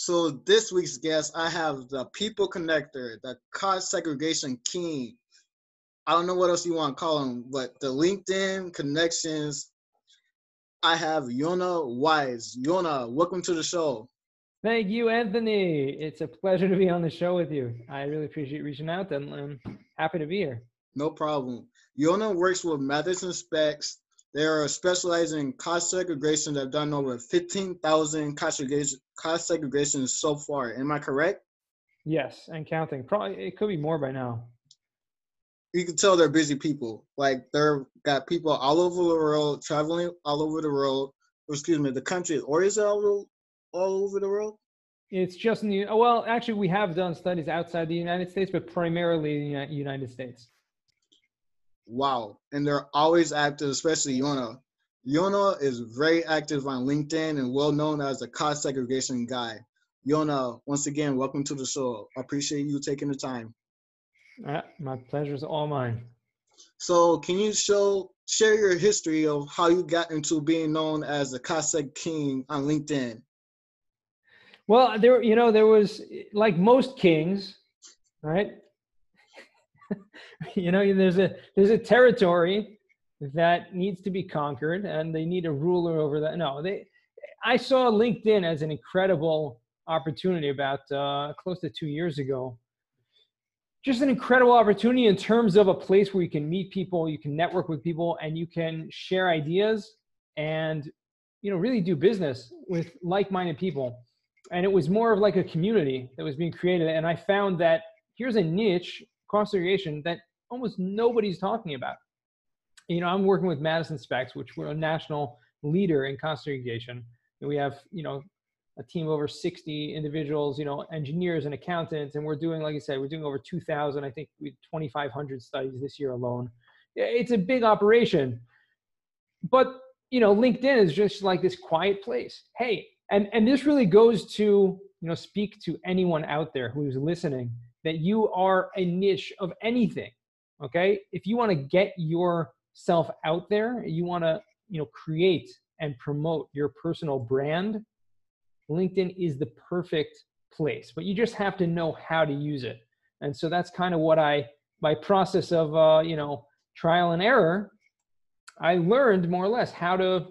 So this week's guest, I have the people connector, the cost segregation king. I don't know what else you want to call him, but the LinkedIn connections. I have Yona Weiss. Yona, welcome to the show. Thank you, Anthony. It's a pleasure to be on the show with you. I really appreciate reaching out and I'm happy to be here. No problem. Yona works with Madison Specs they are specializing in cost segregation. They've done over 15,000 cost segregation, cost segregations so far. Am I correct? Yes, and counting. Probably it could be more by now. You can tell they're busy people. Like they're got people all over the world, traveling all over the world. Or excuse me, the country, or is it all, all over the world? It's just in the well. Actually, we have done studies outside the United States, but primarily the United States wow. And they're always active, especially Yona. Yona is very active on LinkedIn and well known as a cost segregation guy. Yona, once again, welcome to the show. I appreciate you taking the time. Uh, my pleasure is all mine. So, can you show share your history of how you got into being known as the cost king on LinkedIn? Well, there, you know, there was like most kings, right? you know, there's a there's a territory that needs to be conquered, and they need a ruler over that. No, they. I saw LinkedIn as an incredible opportunity about uh, close to two years ago. Just an incredible opportunity in terms of a place where you can meet people, you can network with people, and you can share ideas and you know really do business with like-minded people. And it was more of like a community that was being created. And I found that here's a niche cost segregation that almost nobody's talking about. You know, I'm working with Madison Specs, which we're a national leader in cost segregation. And we have, you know, a team of over 60 individuals, you know, engineers and accountants. And we're doing, like I said, we're doing over 2,000, I think we 2,500 studies this year alone. It's a big operation. But, you know, LinkedIn is just like this quiet place. Hey, and, and this really goes to, you know, speak to anyone out there who's listening that you are a niche of anything. Okay. If you want to get yourself out there, you want to, you know, create and promote your personal brand, LinkedIn is the perfect place, but you just have to know how to use it. And so that's kind of what I, by process of, uh, you know, trial and error, I learned more or less how to,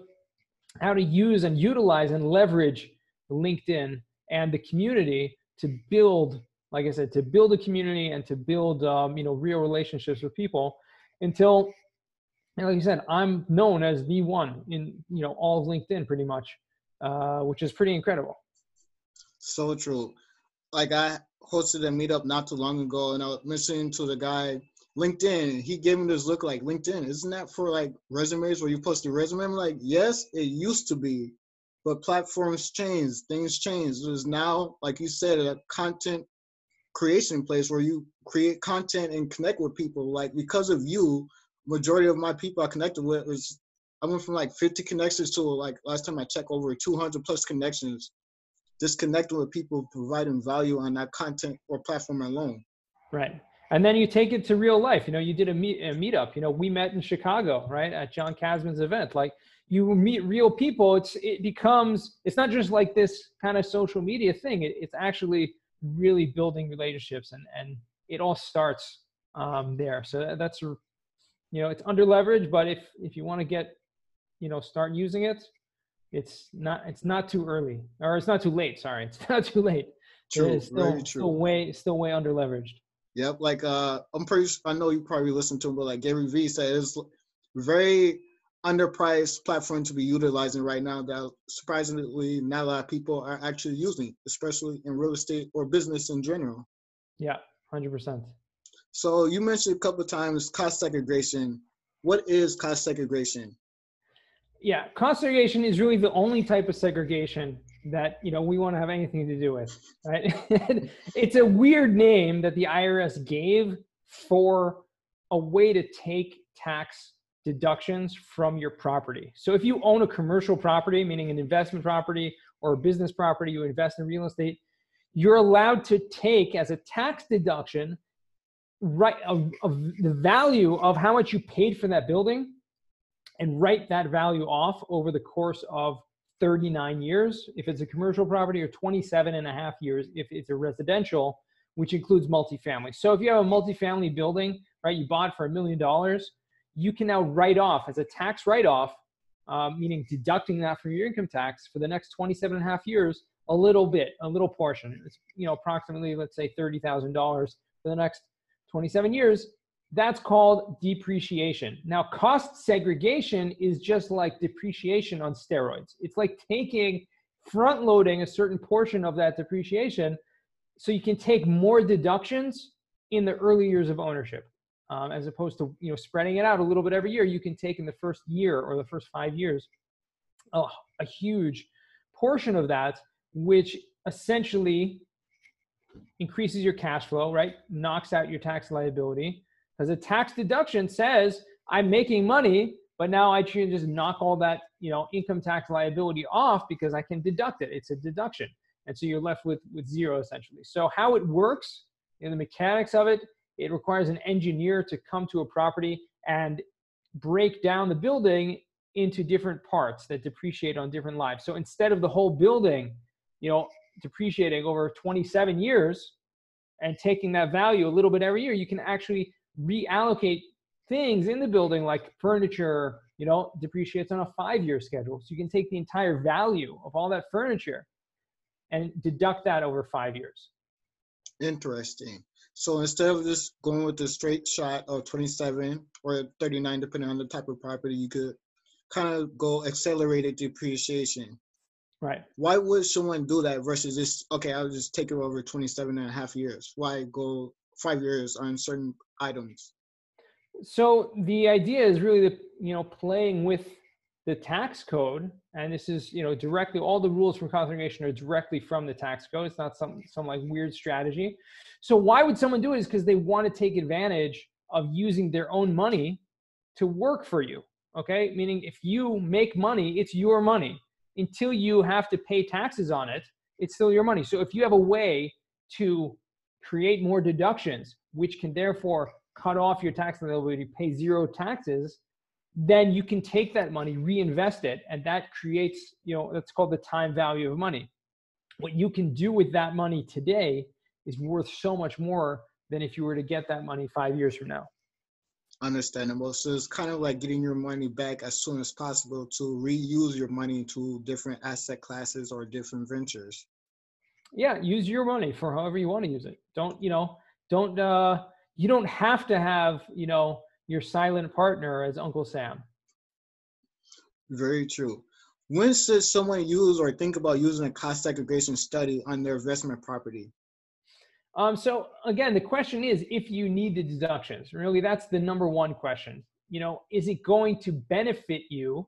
how to use and utilize and leverage LinkedIn and the community to build like I said, to build a community and to build, um, you know, real relationships with people until, like you said, I'm known as the one in, you know, all of LinkedIn pretty much, uh, which is pretty incredible. So true. Like I hosted a meetup not too long ago and I was mentioning to the guy, LinkedIn, he gave me this look like LinkedIn, isn't that for like resumes where you post your resume? I'm like, yes, it used to be, but platforms change, things change. There's now, like you said, a content creation place where you create content and connect with people. Like because of you, majority of my people I connected with was I went from like 50 connections to like last time I checked over 200 plus connections. Just connecting with people, providing value on that content or platform alone. Right. And then you take it to real life. You know, you did a meet a meetup. You know, we met in Chicago, right, at John Casmon's event. Like you meet real people. It's it becomes it's not just like this kind of social media thing. It, it's actually really building relationships and and it all starts um, there. So that's you know it's under leveraged but if if you want to get you know start using it it's not it's not too early or it's not too late sorry it's not too late. True it is still, true. still way still way under leveraged. Yep like uh i'm pretty i know you probably listened to him but like gary vee said it's very underpriced platform to be utilizing right now that surprisingly not a lot of people are actually using, especially in real estate or business in general. Yeah, 100%. So you mentioned a couple of times cost segregation. What is cost segregation? Yeah, cost segregation is really the only type of segregation that you know we want to have anything to do with, right? it's a weird name that the IRS gave for a way to take tax deductions from your property. So if you own a commercial property, meaning an investment property or a business property, you invest in real estate, you're allowed to take as a tax deduction right of, of the value of how much you paid for that building and write that value off over the course of 39 years if it's a commercial property or 27 and a half years if it's a residential, which includes multifamily. So if you have a multifamily building, right, you bought for a million dollars, you can now write off as a tax write off, um, meaning deducting that from your income tax for the next 27 and a half years, a little bit, a little portion. It's, you know, approximately, let's say $30,000 for the next 27 years that's called depreciation. Now, cost segregation is just like depreciation on steroids. It's like taking, front loading a certain portion of that depreciation so you can take more deductions in the early years of ownership. Um, as opposed to you know spreading it out a little bit every year, you can take in the first year or the first five years a, a huge portion of that, which essentially increases your cash flow, right? Knocks out your tax liability because a tax deduction says I'm making money, but now I should just knock all that you know income tax liability off because I can deduct it. It's a deduction, and so you're left with with zero essentially. So how it works in the mechanics of it, it requires an engineer to come to a property and break down the building into different parts that depreciate on different lives. So instead of the whole building, you know, depreciating over 27 years and taking that value a little bit every year, you can actually reallocate things in the building like furniture, you know, depreciates on a five year schedule. So you can take the entire value of all that furniture and deduct that over five years. Interesting. So instead of just going with the straight shot of 27 or 39, depending on the type of property, you could kind of go accelerated depreciation. Right. Why would someone do that versus just, okay, I'll just take it over 27 and a half years? Why go five years on certain items? So the idea is really the you know playing with the tax code, and this is you know directly all the rules from conservation are directly from the tax code. It's not some some like weird strategy. So why would someone do it? Is because they want to take advantage of using their own money to work for you. Okay, meaning if you make money, it's your money. Until you have to pay taxes on it, it's still your money. So if you have a way to create more deductions, which can therefore cut off your tax liability, pay zero taxes, then you can take that money, reinvest it, and that creates, you know, that's called the time value of money. What you can do with that money today is worth so much more than if you were to get that money five years from now. Understandable. So it's kind of like getting your money back as soon as possible to reuse your money to different asset classes or different ventures yeah use your money for however you want to use it don't you know don't uh you don't have to have you know your silent partner as uncle sam. Very true. When should someone use or think about using a cost segregation study on their investment property? Um, so again the question is if you need the deductions. Really that's the number one question. You know is it going to benefit you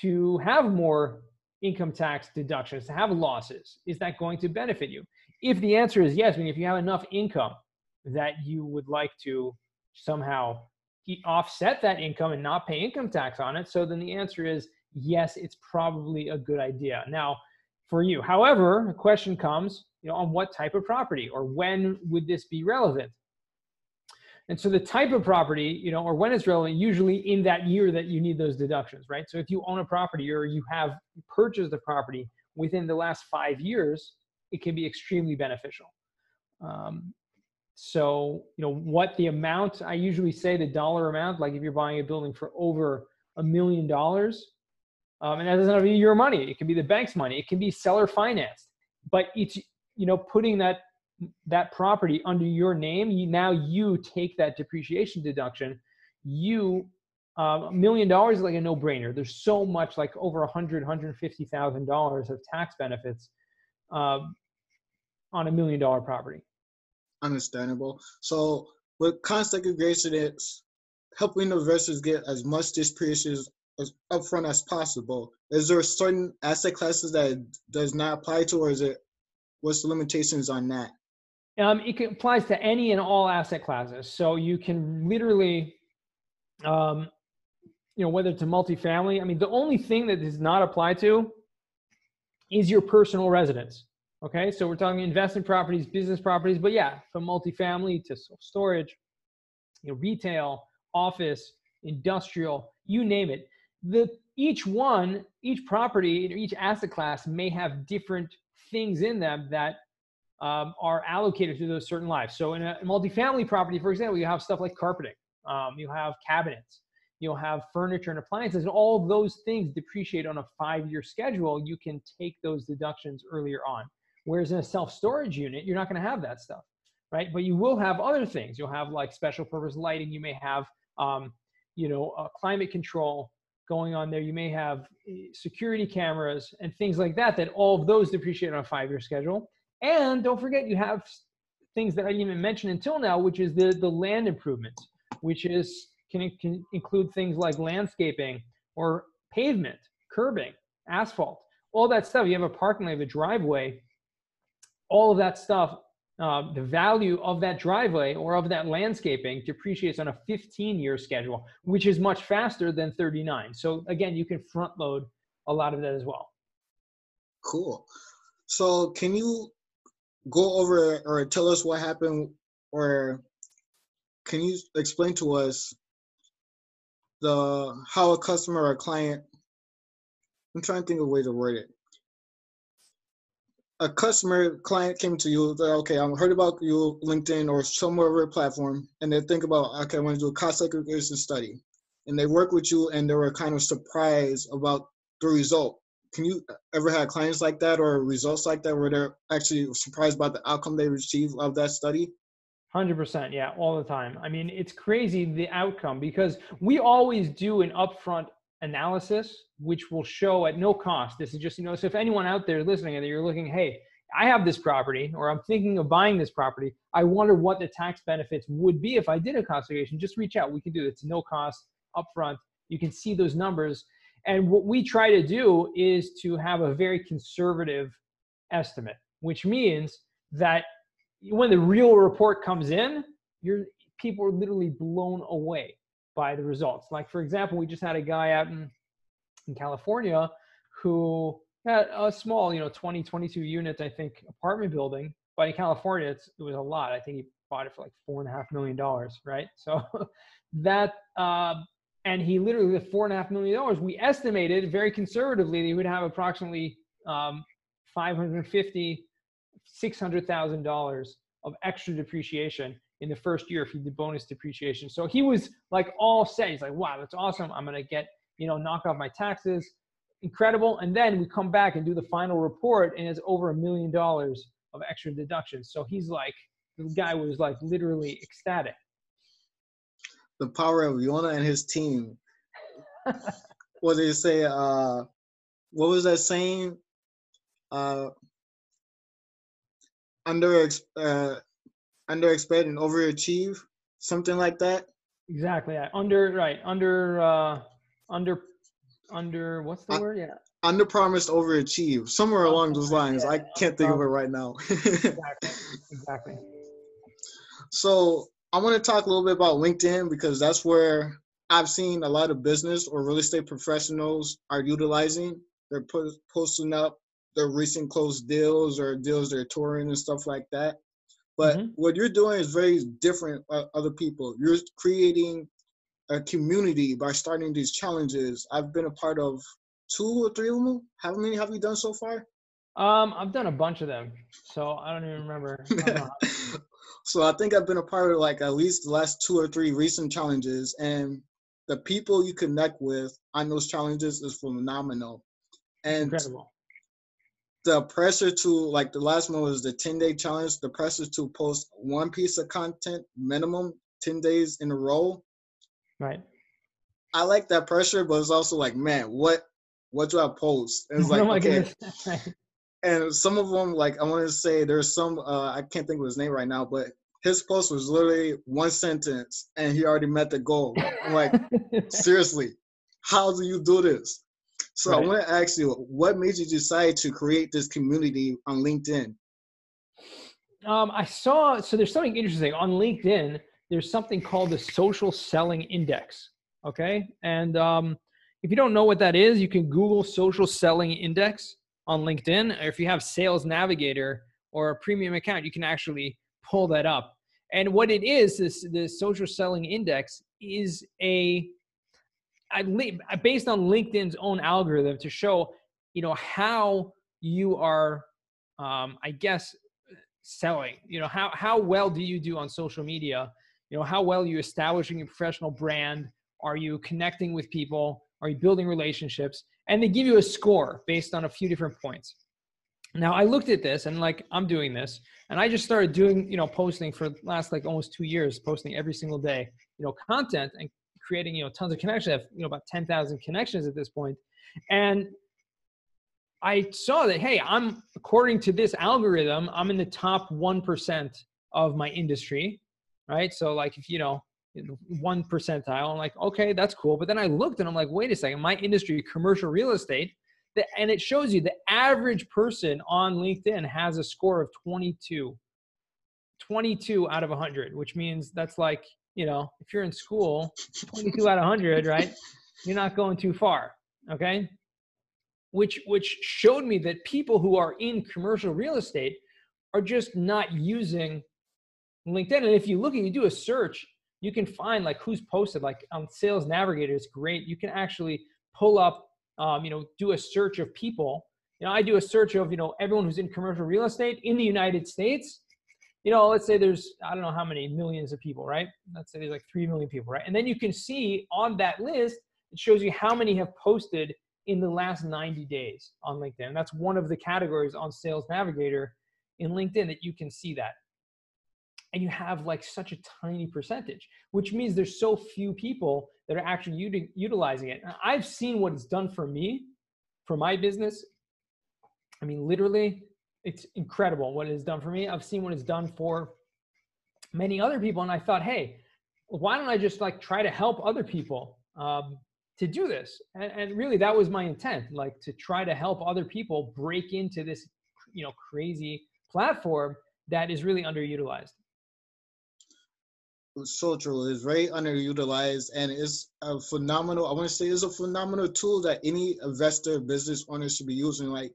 to have more income tax deductions, to have losses, is that going to benefit you? If the answer is yes, I mean, if you have enough income that you would like to somehow offset that income and not pay income tax on it, so then the answer is yes, it's probably a good idea. Now, for you, however, the question comes, you know, on what type of property or when would this be relevant? And so the type of property, you know, or when it's relevant, usually in that year that you need those deductions, right? So if you own a property or you have purchased a property within the last five years, it can be extremely beneficial. Um, so, you know, what the amount, I usually say the dollar amount, like if you're buying a building for over a million dollars, um, and that doesn't have to be your money, it can be the bank's money, it can be seller financed, but it's, you know, putting that that property under your name, you, now you take that depreciation deduction. You um, a million dollars is like a no-brainer. There's so much, like over a hundred, hundred fifty thousand dollars of tax benefits um, on a million-dollar property. Understandable. So, with cost segregation, it's helping the investors get as much depreciation as upfront as possible. Is there certain asset classes that does not apply to, or is it what's the limitations on that? Um, it applies to any and all asset classes. So you can literally, um, you know, whether it's a multifamily. I mean, the only thing that does not apply to is your personal residence. Okay, so we're talking investment properties, business properties, but yeah, from multifamily to storage, you know, retail, office, industrial, you name it. the each one, each property, each asset class may have different things in them that um, are allocated to those certain lives. So in a multifamily property, for example, you have stuff like carpeting, um, you have cabinets, you'll have furniture and appliances, and all those things depreciate on a five-year schedule. You can take those deductions earlier on. Whereas in a self-storage unit, you're not going to have that stuff, right? But you will have other things. You'll have like special purpose lighting. You may have, um, you know, uh, climate control going on there. You may have eh, security cameras and things like that. That all of those depreciate on a five-year schedule. And don't forget, you have things that I didn't even mention until now, which is the the land improvements, which is can, can include things like landscaping or pavement, curbing, asphalt, all that stuff. You have a parking lot, you have a driveway, all of that stuff. Uh, the value of that driveway or of that landscaping depreciates on a 15 year schedule, which is much faster than 39. So again, you can front load a lot of that as well. Cool. So can you go over or tell us what happened or can you explain to us the how a customer or a client i'm trying to think of a way to word it a customer client came to you they're okay i heard about you linkedin or some other platform and they think about okay i want to do a cost segregation study and they work with you and they were kind of surprised about the result can you uh, ever have clients like that or results like that where they're actually surprised about the outcome they received of that study? 100% yeah all the time i mean it's crazy the outcome because we always do an upfront analysis which will show at no cost. This is just you know so if anyone out there listening and you're looking hey i have this property or i'm thinking of buying this property i wonder what the tax benefits would be if i did a cost segregation just reach out. We can do it. It's no cost upfront. You can see those numbers. And what we try to do is to have a very conservative estimate, which means that when the real report comes in, you're people are literally blown away by the results. Like for example, we just had a guy out in in California who had a small, you know, 20, 22 units, I think, apartment building. But in California, it was a lot. I think he bought it for like four and a half million dollars, right? So that uh, and he literally with four and a half million dollars, we estimated very conservatively that he would have approximately um, 550, 600 thousand dollars of extra depreciation in the first year if he did bonus depreciation. So he was like all set. He's like, wow, that's awesome. I'm gonna get you know knock off my taxes, incredible. And then we come back and do the final report, and it's over a million dollars of extra deductions. So he's like, the guy was like literally ecstatic the power of Yona and his team. what did they say? Uh, what was that saying? Uh, under uh, under expect and overachieve, something like that. Exactly. Under right. Under uh, under under what's the I, word? Yeah. Under promised, overachieve. Somewhere along those lines. Yeah, I can't think of it right now. exactly. Exactly. So I want to talk a little bit about LinkedIn because that's where I've seen a lot of business or real estate professionals are utilizing. They're posting up their recent closed deals or deals they're touring and stuff like that. But mm-hmm. what you're doing is very different uh, other people. You're creating a community by starting these challenges. I've been a part of two or three of them. How many have you done so far? Um, I've done a bunch of them, so I don't even remember. I So I think I've been a part of like at least the last two or three recent challenges, and the people you connect with on those challenges is phenomenal. And Incredible. The pressure to like the last one was the 10 day challenge, the pressure to post one piece of content minimum 10 days in a row. Right. I like that pressure, but it's also like, man, what what do I post? And it's like, oh okay. and some of them like i want to say there's some uh, i can't think of his name right now but his post was literally one sentence and he already met the goal i'm like seriously how do you do this so right. i want to ask you what made you decide to create this community on linkedin um, i saw so there's something interesting on linkedin there's something called the social selling index okay and um, if you don't know what that is you can google social selling index on LinkedIn, or if you have Sales Navigator or a premium account, you can actually pull that up. And what it is, this the social selling index is a I based on LinkedIn's own algorithm to show, you know, how you are, um, I guess, selling. You know, how how well do you do on social media? You know, how well are you establishing a professional brand? Are you connecting with people? Are you building relationships? And they give you a score based on a few different points. Now I looked at this and like I'm doing this and I just started doing, you know, posting for last like almost two years, posting every single day, you know, content and creating, you know, tons of connections. I have, you know, about 10,000 connections at this. And I saw that, hey, I'm according to this algorithm, I'm in the top 1% of my industry, right? So like if, you know, one percentile, I'm like, okay, that's cool. But then I looked and I'm like, wait a second, my industry, commercial real estate, and it shows you the average person on LinkedIn has a score of 22. 22 out of 100, which means that's like, you know, if you're in school, 22 out of 100, right? You're not going too far, okay? Which which showed me that people who are in commercial real estate are just not using LinkedIn. And if you look and you do a search, you can find like who's posted like on Sales Navigator. It's great. You can actually pull up um, you know, do a search of people. You know, I do a search of, you know, everyone who's in commercial real estate in the United States. You know, let's say there's, I don't know how many millions of people, right? Let's say there's like 3 million people, right? And then you can see on that list, it shows you how many have posted in the last 90 days on LinkedIn. That's one of the categories on Sales Navigator in LinkedIn that you can see that and you have like such a tiny percentage which means there's so few people that are actually uti- utilizing it i've seen what it's done for me for my business i mean literally it's incredible what it has done for me. I've seen what it's done for many other people and i thought hey why don't i just like try to help other people um, to do this? And, and really that was my intent like to try to help other people break into this you know crazy platform that is really underutilized. Social is very underutilized and it's a phenomenal i want to say it's a phenomenal tool that any investor business owner should be using like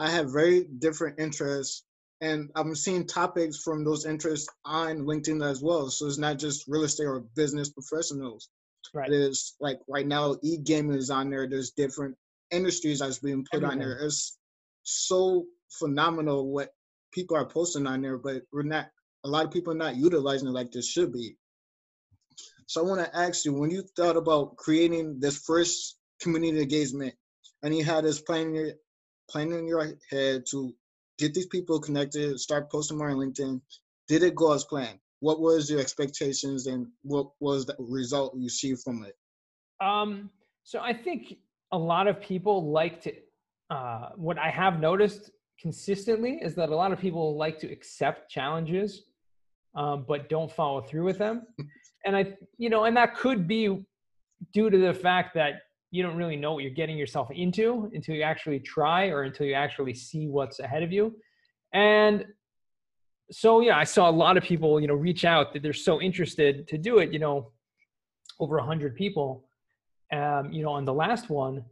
i have very different interests and i'm seeing topics from those interests on linkedin as well. So it's not just real estate or business professionals. Right. It's like right now e-gaming is on there. There's different industries that's being put Everything. on there. It's so phenomenal what people are posting on there but we're not a lot of people are not utilizing it like this should be. So I want to ask you, when you thought about creating this first community engagement, and you had this plan in your plan in your head to get these people connected, start posting more on LinkedIn, did it go as planned? What was your expectations, and what was the result you see from it? Um, so I think a lot of people like to. Uh, what I have noticed consistently is that a lot of people like to accept challenges um, but don't follow through with them. And I, you know, and that could be due to the fact that you don't really know what you're getting yourself into until you actually try or until you actually see what's ahead of you. And so, yeah, I saw a lot of people, you know, reach out that they're so interested to do it, you know, over a hundred people, um, you know, on the last one.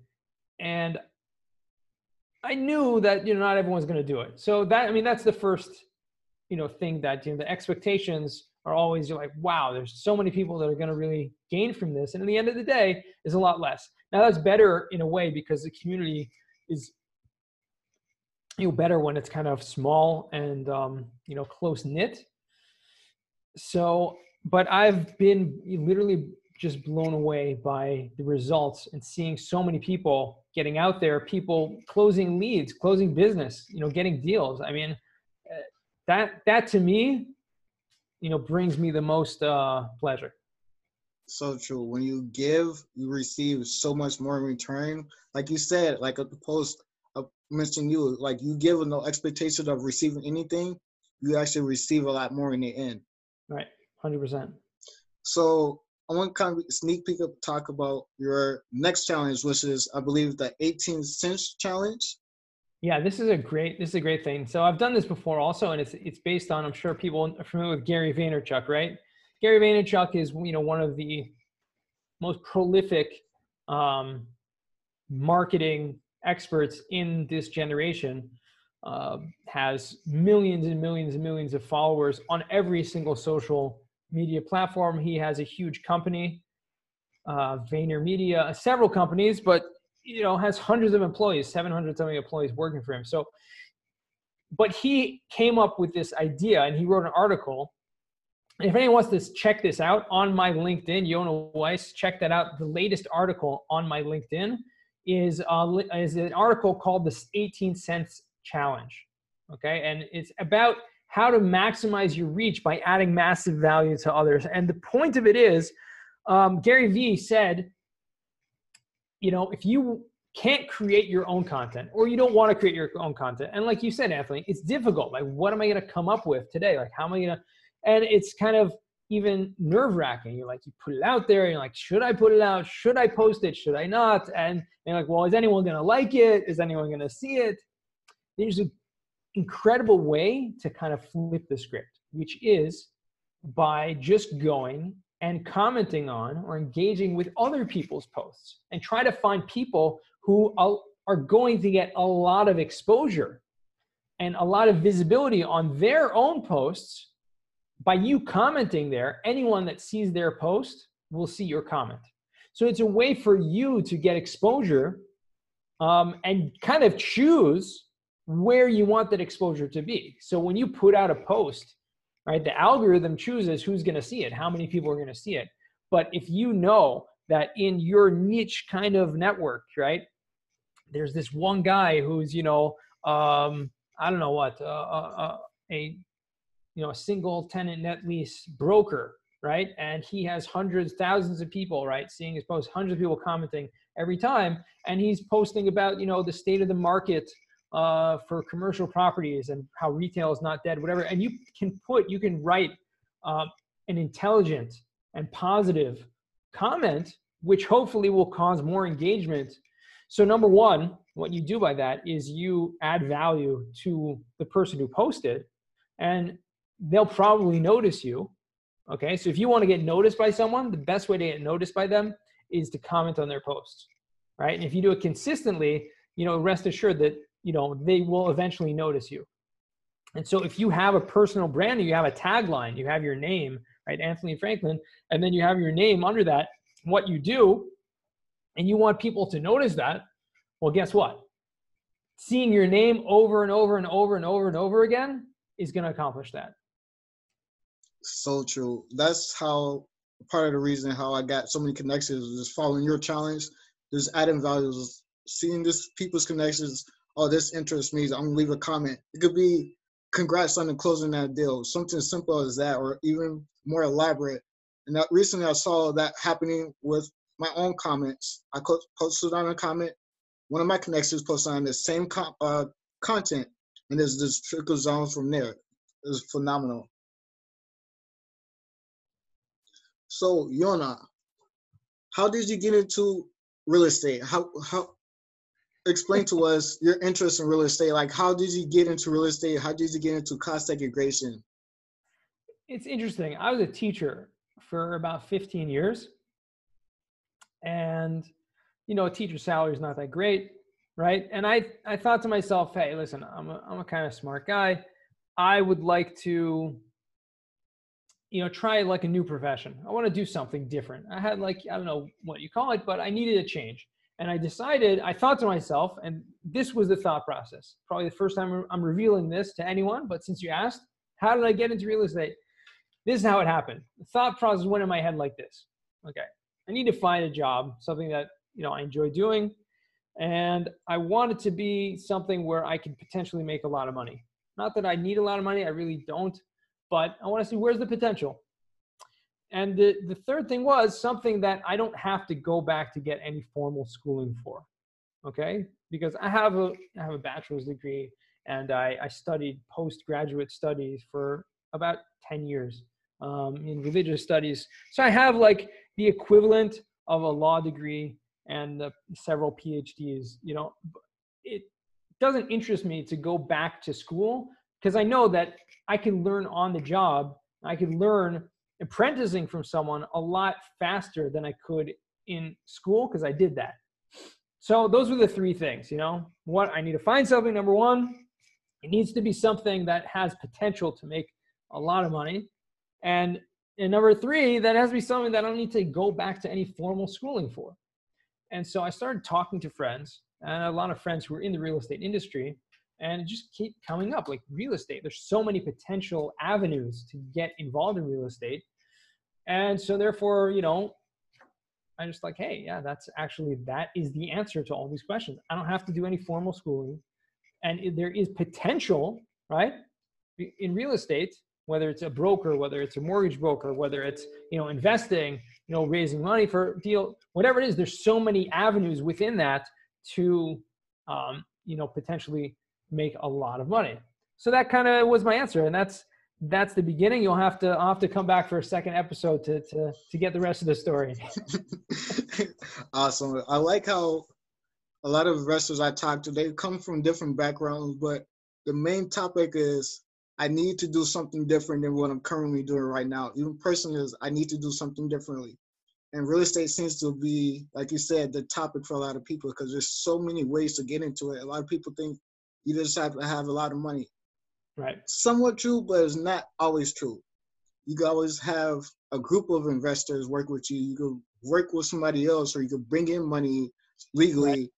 And I knew that, you know, not everyone's going to do it. So that, I mean, that's the first you know thing that you know the expectations are always you're like wow there's so many people that are going to really gain from this and at the end of the day is a lot less now that's better in a way because the community is you know better when it's kind of small and um, you know close knit so but i've been literally just blown away by the results and seeing so many people getting out there people closing leads closing business you know getting deals i mean that that to me, you know, brings me the most uh, pleasure. So true. When you give, you receive so much more in return. Like you said, like a post I mentioned you, like you give with no expectation of receiving anything, you actually receive a lot more in the end. Right, hundred percent. So I want to kind of sneak peek up talk about your next challenge, which is I believe the 18 cents challenge. Yeah, this is a great this is a great thing. So I've done this before also, and it's it's based on I'm sure people are familiar with Gary Vaynerchuk, right? Gary Vaynerchuk is you know one of the most prolific um, marketing experts in this generation. Uh, has millions and millions and millions of followers on every single social media platform. He has a huge company uh, VaynerMedia, several companies, but you know has hundreds of employees, 700 something employees working for him. So, but he came up with this idea, and he wrote an article. If anyone wants to check this out on my LinkedIn, Yona Weiss, check that out. The latest article on my LinkedIn is uh, is an article called the 18 cents challenge. Okay, and it's about how to maximize your reach by adding massive value to others. And the point of it is, um, Gary Vee said, you know, if you can't create your own content or you don't want to create your own content, and like you said, Anthony, it's difficult. Like, what am I going to come up with today? Like, how am I going to, and it's kind of even nerve wracking. You're like, you put it out there, and you're like, should I put it out? Should I post it? Should I not? And you're like, well, is anyone going to like it? Is anyone going to see it? There's an incredible way to kind of flip the script, which is by just going and commenting on or engaging with other people's posts and try to find people who are going to get a lot of exposure and a lot of visibility on their own posts by you commenting there anyone that sees their post will see your comment so it's a way for you to get exposure um, and kind of choose where you want that exposure to be. So when you put out a post, right, the algorithm chooses who's going to see it, how many people are going to see it. But if you know that in your niche kind of network, right, there's this one guy who's, you know, um, I don't know what, uh, uh, uh a, you know, a single tenant net lease broker, right? And he has hundreds, thousands of people, right, seeing his post, hundreds of people commenting every time. And he's posting about, you know, the state of the market uh, for commercial properties and how retail is not dead, whatever. And you can put, you can write uh, an intelligent and positive comment, which hopefully will cause more engagement. So, number one, what you do by that is you add value to the person who posted, and they'll probably notice you. Okay, so if you want to get noticed by someone, the best way to get noticed by them is to comment on their posts, right? And if you do it consistently, you know, rest assured that you know they will eventually notice you and so if you have a personal brand you have a tagline you have your name right anthony franklin and then you have your name under that what you do and you want people to notice that well guess what seeing your name over and over and over and over and over again is going to accomplish that so true that's how part of the reason how i got so many connections is following your challenge just adding values seeing this people's connections oh, this interests me, I'm gonna leave a comment. It could be congrats on closing that deal, something simple as that, or even more elaborate. And that recently I saw that happening with my own comments. I posted on a comment, one of my connections posted on the same com- uh, content, and there's this trickle down from there. It was phenomenal. So Yona, how did you get into real estate? How how explain to us your interest in real estate. Like, how did you get into real estate? How did you get into cost segregation? It's interesting. I was a teacher for about 15 years. And, you know, a teacher's salary is not that great, right? And I, I thought to myself, hey, listen, I'm a, I'm a kind of smart guy. I would like to, you know, try like a new profession. I want to do something different. I had like, I don't know what you call it, but I needed a change. And I decided, I thought to myself, and this was the thought process. Probably the first time I'm revealing this to anyone, but since you asked, how did I get into real estate? This is how it happened. The thought process went in my head like this. Okay, I need to find a job, something that you know I enjoy doing, and I want it to be something where I can potentially make a lot of money. Not that I need a lot of money, I really don't, but I want to see where's the potential. And the, the third thing was something that I don't have to go back to get any formal schooling for. Okay? Because I have a I have a bachelor's degree and I, I studied postgraduate studies for about 10 years um, in religious studies. So I have like the equivalent of a law degree and uh, several PhDs. You know, it doesn't interest me to go back to school because I know that I can learn on the job. I can learn apprenticing from someone a lot faster than I could in school because I did that. So those were the three things, you know. What I need to find something number 1, it needs to be something that has potential to make a lot of money. And and number three, that has to be something that I don't need to go back to any formal schooling for. And so I started talking to friends and a lot of friends who are in the real estate industry and just keep coming up like real estate. There's so many potential avenues to get involved in real estate. And so therefore, you know, I just like, hey, yeah, that's actually that is the answer to all these questions. I don't have to do any formal schooling. And there is potential, right? In real estate, whether it's a broker, whether it's a mortgage broker, whether it's, you know, investing, you know, raising money for deal, whatever it is, there's so many avenues within that to, um, you know, potentially make a lot of money. So that kind of was my answer. And that's, that's the beginning. You'll have to, I'll have to come back for a second episode to, to, to get the rest of the story. awesome. I like how a lot of wrestlers I talk to, they come from different backgrounds, but the main topic is I need to do something different than what I'm currently doing right now. Even personally, is I need to do something differently. And real estate seems to be, like you said, the topic for a lot of people because there's so many ways to get into it. A lot of people think you just have to have a lot of money. Right. Somewhat true, but it's not always true. You can always have a group of investors work with you. You can work with somebody else, or you can bring in money legally. Right.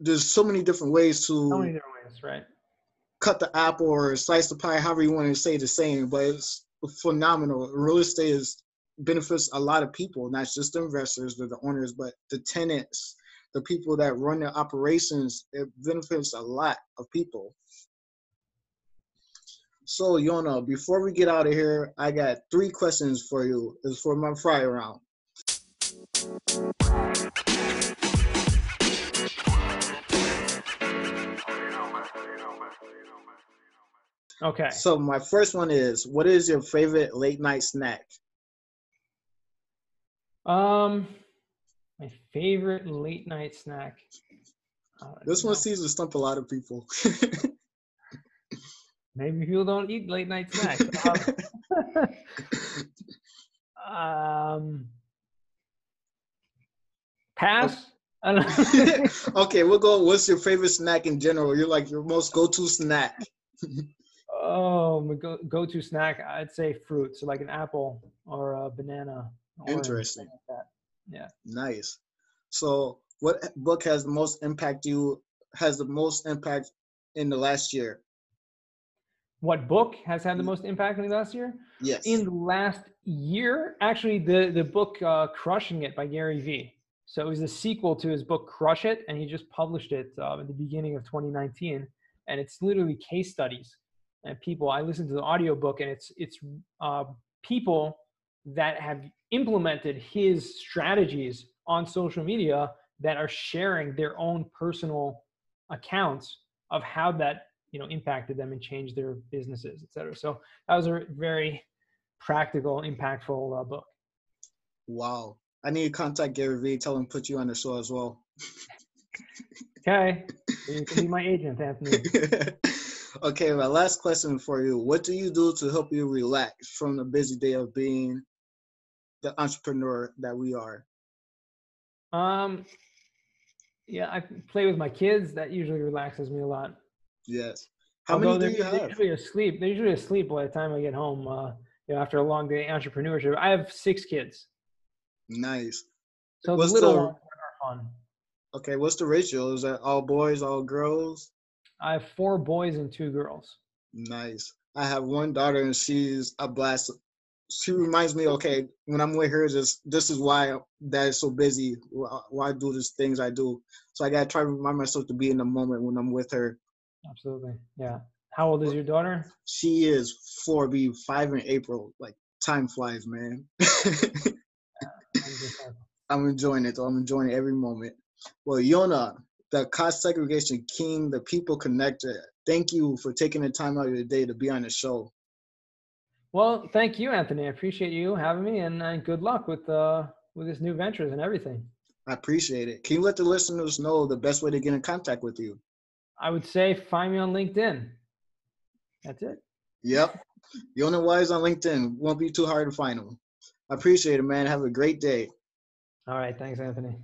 There's so many different ways to. So many different ways, right? cut the apple or slice the pie, however you want to say the same, but it's phenomenal. Real estate is benefits a lot of people, not just the investors, the, the owners, but the tenants, the people that run the operations. It benefits a lot of people. So, Yona, before we get out of here, I got three questions for you. It's for my fry round. Okay. So my first one is, what is your favorite late night snack? Um, my favorite late night snack. Uh, this one seems to stump a lot of people. Maybe people don't eat late night snacks. um, um, pass. okay, we'll go. What's your favorite snack in general? You're like your most go-to snack. Oh, my go go to snack. I'd say fruit, so like an apple or a banana. Interesting. Like yeah. Nice. So, what book has the most impact you? Has the most impact in the last year? What book has had the mm. most impact in the last year? Yes. In the last year, actually, the the book uh, "Crushing It" by Gary Vee. So it was a sequel to his book "Crush It," and he just published it uh, at the beginning of 2019. And it's literally case studies and people i listen to the audiobook and it's it's uh, people that have implemented his strategies on social media that are sharing their own personal accounts of how that you know impacted them and changed their businesses et cetera. So that was a very practical impactful uh, book. Wow. I need to contact gary vee tell him put you on the show as well. Okay. You can be my agent anthony. Okay, my last question for you. What do you do to help you relax from the busy day of being the entrepreneur that we are? Um yeah, I play with my kids. That usually relaxes me a lot. Yes. How Although many do you have? They're usually asleep. They're usually asleep by the time I get home. Uh, you know, after a long day entrepreneurship. I have six kids. Nice. So what's the little the, ones are fun. Okay, what's the ratio? Is that all boys, all girls? I have four boys and two girls. Nice. I have one daughter and she's a blast. She reminds me, okay, when I'm with her, just this is why that is so busy. Why I do these things I do. So I gotta try to remind myself to be in the moment when I'm with her. Absolutely. Yeah. How old is your daughter? She is four, be five in April. Like time flies, man. I'm enjoying it. So I'm enjoying every moment. Well, Yona, the cost segregation king, the people connector. Thank you for taking the time out of your day to be on the show. Well, thank you, Anthony. I appreciate you having me, and uh, good luck with uh, with this new ventures and everything. I appreciate it. Can you let the listeners know the best way to get in contact with you? I would say find me on LinkedIn. That's it. Yep. Yona Weiss on LinkedIn. Won't be too hard to find them. I appreciate it, man. Have a great day. All right. Thanks, Anthony.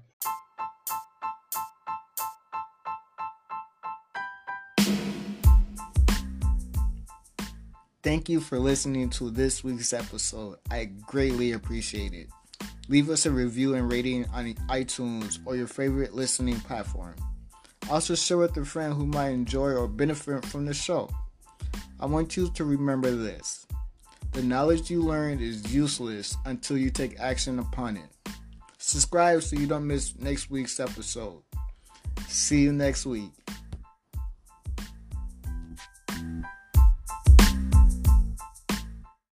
Thank you for listening to this week's episode. I greatly appreciate it. Leave us a review and rating on iTunes or your favorite listening platform. Also, share with a friend who might enjoy or benefit from the show. I want you to remember this the knowledge you learned is useless until you take action upon it. Subscribe so you don't miss next week's episode. See you next week.